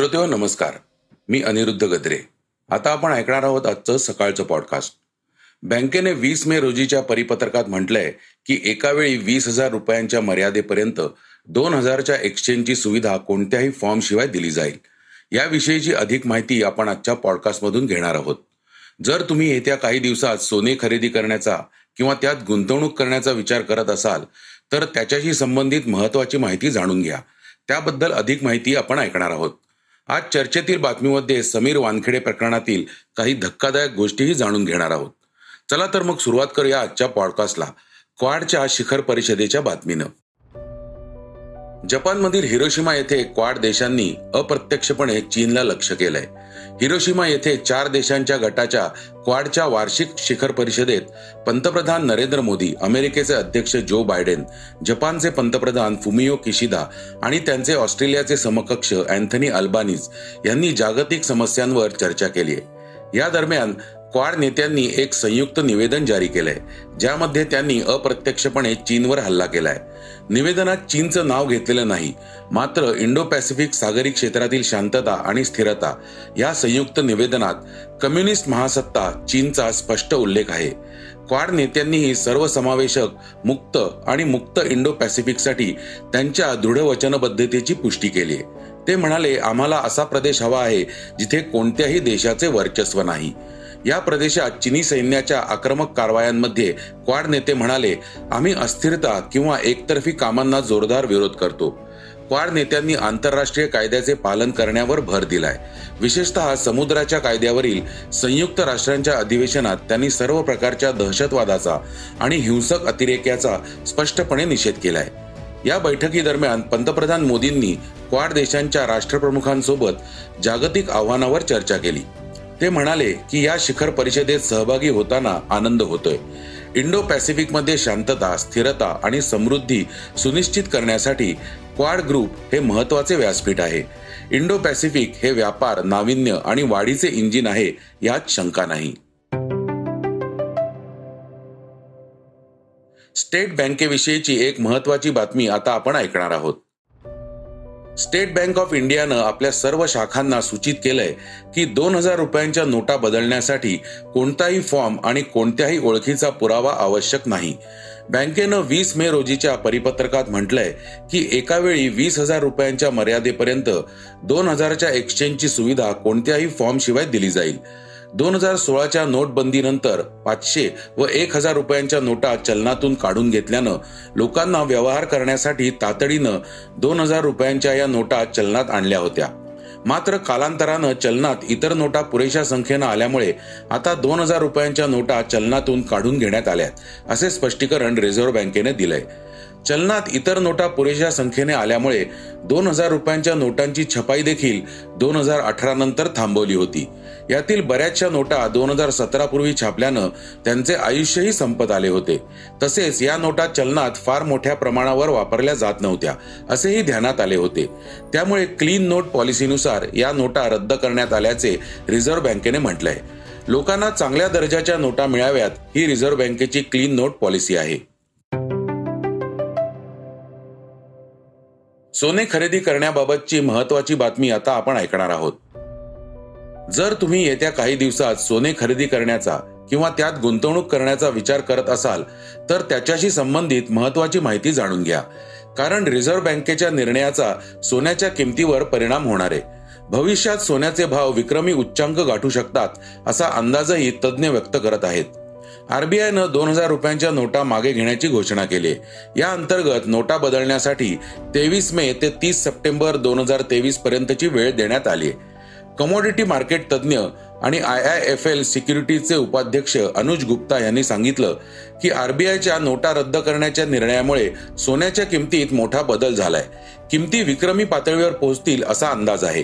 श्रोतेव नमस्कार. मी अनिरुद्ध गद्रे. आता आपण ऐकणार आहोत आजचं सकाळचं पॉडकास्ट बँकेने वीस मे रोजीच्या परिपत्रकात म्हटलंय की एकावेळी वीस हजार रुपयांच्या मर्यादेपर्यंत दोन हजारच्या एक्सचेंजची सुविधा कोणत्याही फॉर्मशिवाय दिली जाईल. याविषयीची अधिक माहिती आपण आजच्या पॉडकास्टमधून घेणार आहोत. जर तुम्ही येत्या काही दिवसात सोने खरेदी करण्याचा किंवा त्यात गुंतवणूक करण्याचा विचार करत असाल तर त्याच्याशी संबंधित महत्वाची माहिती जाणून घ्या. त्याबद्दल अधिक माहिती आपण ऐकणार आहोत. आज चर्चेतील बातमीमध्ये समीर वानखेडे प्रकरणातील काही धक्कादायक गोष्टीही जाणून घेणार आहोत. चला तर मग सुरुवात करूया आजच्या पॉडकास्टला क्वाडच्या शिखर परिषदेच्या बातमीनं. जपानमधील हिरोशिमा येथे क्वाड देशांनी अप्रत्यक्षपणे चीनला लक्ष केलंय. हिरोशिमा येथे चार देशांच्या गटाच्या क्वाडच्या वार्षिक शिखर परिषदेत पंतप्रधान नरेंद्र मोदी अमेरिकेचे अध्यक्ष जो बायडेन जपानचे पंतप्रधान फुमियो किशिदा आणि त्यांचे ऑस्ट्रेलियाचे समकक्ष अँथनी अल्बानीज यांनी जागतिक समस्यांवर चर्चा केली आहे. या दरम्यान क्वाड नेत्यांनी एक संयुक्त निवेदन जारी केलंय ज्यामध्ये त्यांनी अप्रत्यक्षपणे चीनवर हल्ला केलाय. निवेदनात चीनचं नाव घेतलेलं नाही मात्र इंडो पॅसिफिक सागरी क्षेत्रातील शांतता आणि स्थिरता या संयुक्त निवेदनात कम्युनिस्ट महासत्ता चीनचा स्पष्ट उल्लेख आहे. क्वाड नेत्यांनीही सर्वसमावेशक मुक्त आणि मुक्त इंडो पॅसिफिकसाठी त्यांच्या दृढ वचनबद्धतेची पुष्टी केली ते म्हणाले आम्हाला असा प्रदेश हवा आहे जिथे कोणत्याही देशाचे वर्चस्व नाही. या प्रदेशात चिनी सैन्याच्या आक्रमक कारवायांमध्ये क्वाड नेते म्हणाले आम्ही अस्थिरता किंवा एकतर्फी कामांना जोरदार विरोध करतो. क्वाड नेत्यांनी आंतरराष्ट्रीय कायद्याचे पालन करण्यावर भर दिलाय. विशेषतः समुद्राच्या कायद्यावरील संयुक्त राष्ट्रांच्या अधिवेशनात त्यांनी सर्व प्रकारच्या दहशतवादाचा आणि हिंसक अतिरेक्याचा स्पष्टपणे निषेध केलाय. या बैठकीदरम्यान पंतप्रधान मोदींनी क्वाड देशांच्या राष्ट्रप्रमुखांसोबत जागतिक आव्हानावर चर्चा केली. ते म्हणाले की या शिखर परिषदेत सहभागी होताना आनंद होतोय. इंडो पॅसिफिकमध्ये शांतता स्थिरता आणि समृद्धी सुनिश्चित करण्यासाठी क्वाड ग्रुप हे महत्त्वाचे व्यासपीठ आहे. इंडो पॅसिफिक हे व्यापार नाविन्य आणि वाढीचे इंजिन आहे यात शंका नाही. स्टेट बँकेविषयीची एक महत्वाची बातमी आता आपण ऐकणार आहोत. स्टेट बँक ऑफ इंडियानं आपल्या सर्व शाखांना सूचित केलंय की दोन हजार रुपयांच्या नोटा बदलण्यासाठी कोणताही फॉर्म आणि कोणत्याही ओळखीचा पुरावा आवश्यक नाही. बँकेनं वीस मे रोजीच्या परिपत्रकात म्हटलंय की एका वेळी वीस हजार रुपयांच्या मर्यादेपर्यंत दोन हजारच्या एक्सचेंजची सुविधा कोणत्याही फॉर्म शिवाय दिली जाईल. दोन हजार सोळाच्या नोटबंदीनंतर पाचशे व एक हजार रुपयांच्या नोटा चलनातून काढून घेतल्यानं लोकांना व्यवहार करण्यासाठी तातडीनं दोन हजार रुपयांच्या या नोटा चलनात आणल्या होत्या. मात्र कालांतरानं चलनात इतर नोटा पुरेशा संख्येनं आल्यामुळे आता दोन हजार रुपयांच्या नोटा चलनातून काढून घेण्यात आल्यात असे स्पष्टीकरण रिझर्व्ह बँकेने दिलंय. चलनात इतर नोटा पुरेशा संख्येने आल्यामुळे दोन हजार रुपयांच्या नोटांची छपाई देखील दोन हजार अठरा नंतर थांबवली होती. यातील बऱ्याचशा नोटा दोन हजार सतरा पूर्वी छापल्यानं त्यांचे आयुष्यही संपत आले होते. तसेच या नोटा चलनात फार मोठ्या प्रमाणावर वापरल्या जात नव्हत्या असेही ध्यानात आले होते. त्यामुळे क्लीन नोट पॉलिसीनुसार या नोटा रद्द करण्यात आल्याचे रिझर्व्ह बँकेने म्हटलंय. लोकांना चांगल्या दर्जाच्या नोटा मिळाव्यात ही रिझर्व्ह बँकेची क्लीन नोट पॉलिसी आहे. सोने खरेदी करण्याबाबतची महत्वाची बातमी आता आपण ऐकणार आहोत. जर तुम्ही येत्या काही दिवसात सोने खरेदी करण्याचा किंवा त्यात गुंतवणूक करण्याचा विचार करत असाल तर त्याच्याशी संबंधित महत्वाची माहिती जाणून घ्या. कारण रिझर्व्ह बँकेच्या निर्णयाचा सोन्याच्या किमतीवर परिणाम होणार आहे. भविष्यात सोन्याचे भाव विक्रमी उच्चांक गाठू शकतात असा अंदाजही तज्ज्ञ व्यक्त करत आहेत. आरबीआयनं दोन हजार रुपयांच्या नोटा मागे घेण्याची घोषणा केली. या अंतर्गत नोटा बदलण्यासाठी तेवीस मे ते तीस सप्टेंबर दोन हजार तेवीस पर्यंतची वेळ देण्यात आली आहे. कमोडिटी मार्केट तज्ज्ञ आणि आय आय एफ एल सिक्युरिटीजचे उपाध्यक्ष अनुज गुप्ता यांनी सांगितलं की आरबीआयच्या नोटा रद्द करण्याच्या निर्णयामुळे सोन्याच्या किमतीत मोठा बदल झालाय. किमती विक्रमी पातळीवर पोहोचतील असा अंदाज आहे.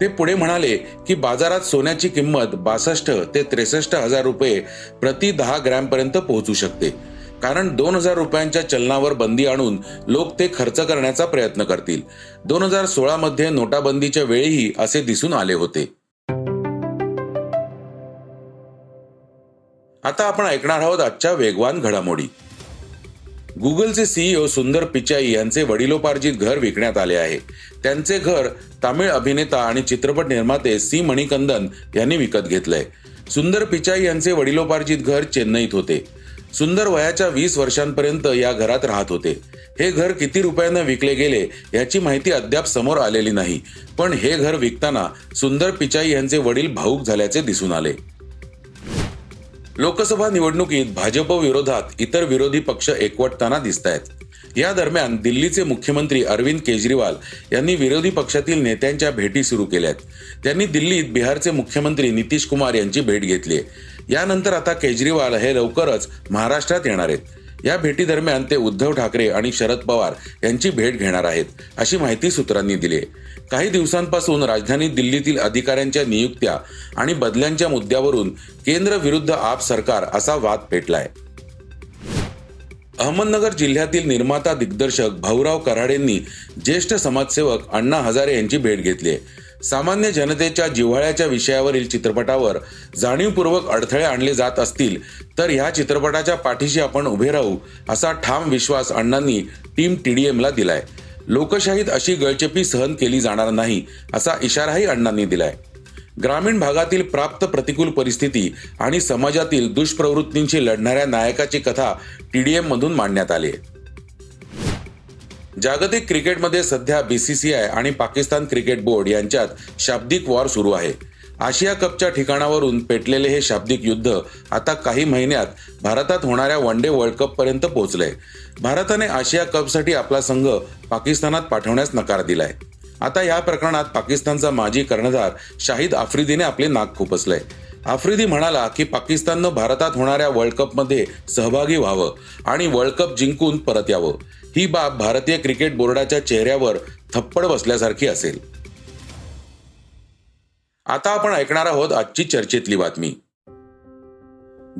ते पुढे म्हणाले की बाजारात सोन्याची किंमत बासष्ट ते त्रेसष्ट हजार रुपये प्रति दहा ग्रॅमपर्यंत पोहोचू शकते. कारण दोन हजार रुपयांच्या चलनावर बंदी आणून लोक ते खर्च करण्याचा प्रयत्न करतील. दोन हजार सोळा मध्ये नोटाबंदीच्या वेळीही असे दिसून आले होते. आता आपण ऐकणार आहोत आजच्या वेगवान घडामोडी. गुगलचे सीईओ सुंदर पिचाई यांचे वडिलोपार्जित घर विकण्यात आले आहे. त्यांचे घर तामिळ अभिनेता आणि चित्रपट निर्माते सी मणिकंदन यांनी विकत घेतलंय. सुंदर पिचाई यांचे वडिलोपार्जित घर चेन्नईत होते. सुंदर वयाच्या वीस वर्षांपर्यंत या घरात राहत होते. हे घर किती रुपयांना विकले गेले याची माहिती अद्याप समोर आलेली नाही. पण हे घर विकताना सुंदर पिचाई यांचे वडील भाऊक झाल्याचे दिसून आले. लोकसभा निवडणुकीत भाजप विरोधात इतर विरोधी पक्ष एकवटताना दिसत आहेत या दरम्यान दिल्लीचे मुख्यमंत्री अरविंद केजरीवाल यांनी विरोधी पक्षातील नेत्यांच्या भेटी सुरू केल्यात. त्यांनी दिल्लीत बिहारचे मुख्यमंत्री नितीश कुमार यांची भेट घेतली यानंतर आता केजरीवाल हे लवकरच महाराष्ट्रात येणार आहेत. या भेटी दरम्यान ते उद्धव ठाकरे आणि शरद पवार यांची भेट घेणार आहेत अशी माहिती सूत्रांनी दिली काही दिवसांपासून राजधानी दिल्लीतील अधिकाऱ्यांच्या नियुक्त्या आणि बदल्यांच्या मुद्द्यावरून केंद्र विरुद्ध आप सरकार असा वाद पेटलाय. अहमदनगर जिल्ह्यातील निर्माता दिग्दर्शक भाऊराव कराडेंनी ज्येष्ठ समाजसेवक अण्णा हजारे यांची भेट घेतली आहे. सामान्य जनतेच्या जिव्हाळ्याच्या विषयावरील चित्रपटावर जाणीवपूर्वक अडथळे आणले जात असतील तर ह्या चित्रपटाच्या पाठीशी आपण उभे राहू असा ठाम विश्वास अण्णांनी टीम टीडीएमला दिलाय. लोकशाहीत अशी गळचेपी सहन केली जाणार नाही असा इशाराही अण्णांनी दिलाय. ग्रामीण भागातील प्राप्त प्रतिकूल परिस्थिती आणि समाजातील दुष्प्रवृत्तींशी लढणाऱ्या नायकाची कथा टीडीएम मधून मांडण्यात आली. जागतिक क्रिकेटमध्ये सध्या बीसीसीआय आणि पाकिस्तान क्रिकेट बोर्ड यांच्यात शाब्दिक वॉर सुरू आहे. आशिया कपच्या ठिकाणावरून पेटलेले हे शाब्दिक युद्ध आता काही महिन्यात भारतात होणाऱ्या वन डे वर्ल्ड कप पर्यंत पोहोचलंय. भारताने आशिया कपसाठी आपला संघ पाकिस्तानात पाठवण्यास नकार दिलाय. आता या प्रकरणात पाकिस्तानचा माजी कर्णधार शाहिद आफ्रिदीने आपले नाक खुपसलंय आफ्रिदी म्हणाला की पाकिस्ताननं भारतात होणाऱ्या वर्ल्ड कपमध्ये सहभागी व्हावं आणि वर्ल्ड कप जिंकून परत यावं. ही बाब भारतीय क्रिकेट बोर्डाच्या चेहऱ्यावर थप्पड बसल्यासारखी असेल. आता आपण ऐकणार आहोत आजची चर्चेतली बातमी.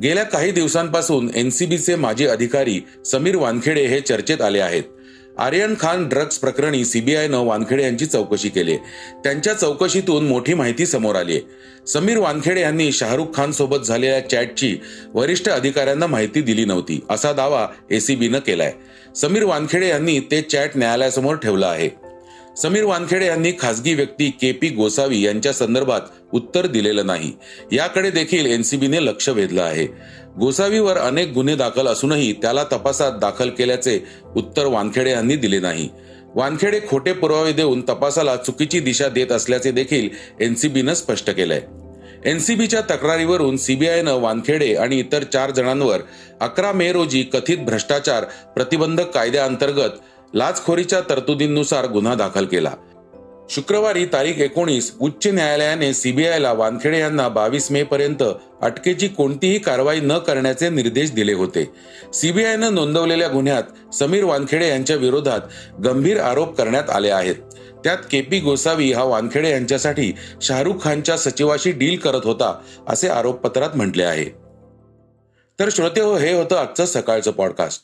गेल्या काही दिवसांपासून एनसीबीचे माजी अधिकारी समीर वानखेडे हे चर्चेत आले आहेत. आर्यन खान ड्रग्ज प्रकरणी सीबीआयनं वानखेडे यांची चौकशी केली. त्यांच्या चौकशीतून मोठी माहिती समोर आली. आहे समीर वानखेडे यांनी शाहरुख खान सोबत झालेल्या चॅटची वरिष्ठ अधिकाऱ्यांना माहिती दिली नव्हती असा दावा एसीबीनं केलाय. समीर वानखेडे यांनी ते चॅट न्यायालयासमोर ठेवलं आहे. समीर वानखेडे यांनी खासगी व्यक्ती के पी गोसावी यांच्या संदर्भात उत्तर दिलेलं नाही. याकडे देखील एनसीबीने लक्ष वेधलं आहे. गोसावीवर अनेक गुन्हे दाखल असूनही त्याला तपासात दाखल केल्याचे उत्तर वानखेडे यांनी दिले नाही. वानखेडे खोटे पुरावे देऊन तपासाला चुकीची दिशा देत असल्याचे देखील एनसीबीनं स्पष्ट केलंय. एनसीबीच्या तक्रारीवरून सीबीआयनं वानखेडे आणि इतर चार जणांवर अकरा मे रोजी कथित भ्रष्टाचार प्रतिबंधक कायद्याअंतर्गत लाचखोरीच्या तरतुदींनुसार गुन्हा दाखल केला. शुक्रवारी तारीख एकोणीस उच्च न्यायालयाने सीबीआयला वानखेडे यांना बावीस मे पर्यंत अटकेची कोणतीही कारवाई न करण्याचे निर्देश दिले होते. सीबीआयनं नोंदवलेल्या गुन्ह्यात समीर वानखेडे यांच्या विरोधात गंभीर आरोप करण्यात आले आहेत. त्यात केपी गोसावी हा वानखेडे यांच्यासाठी शाहरुख खानच्या सचिवाशी डील करत होता असे आरोपपत्रात म्हटले आहे. तर श्रोते हो हे होतं आजचं सकाळचं पॉडकास्ट.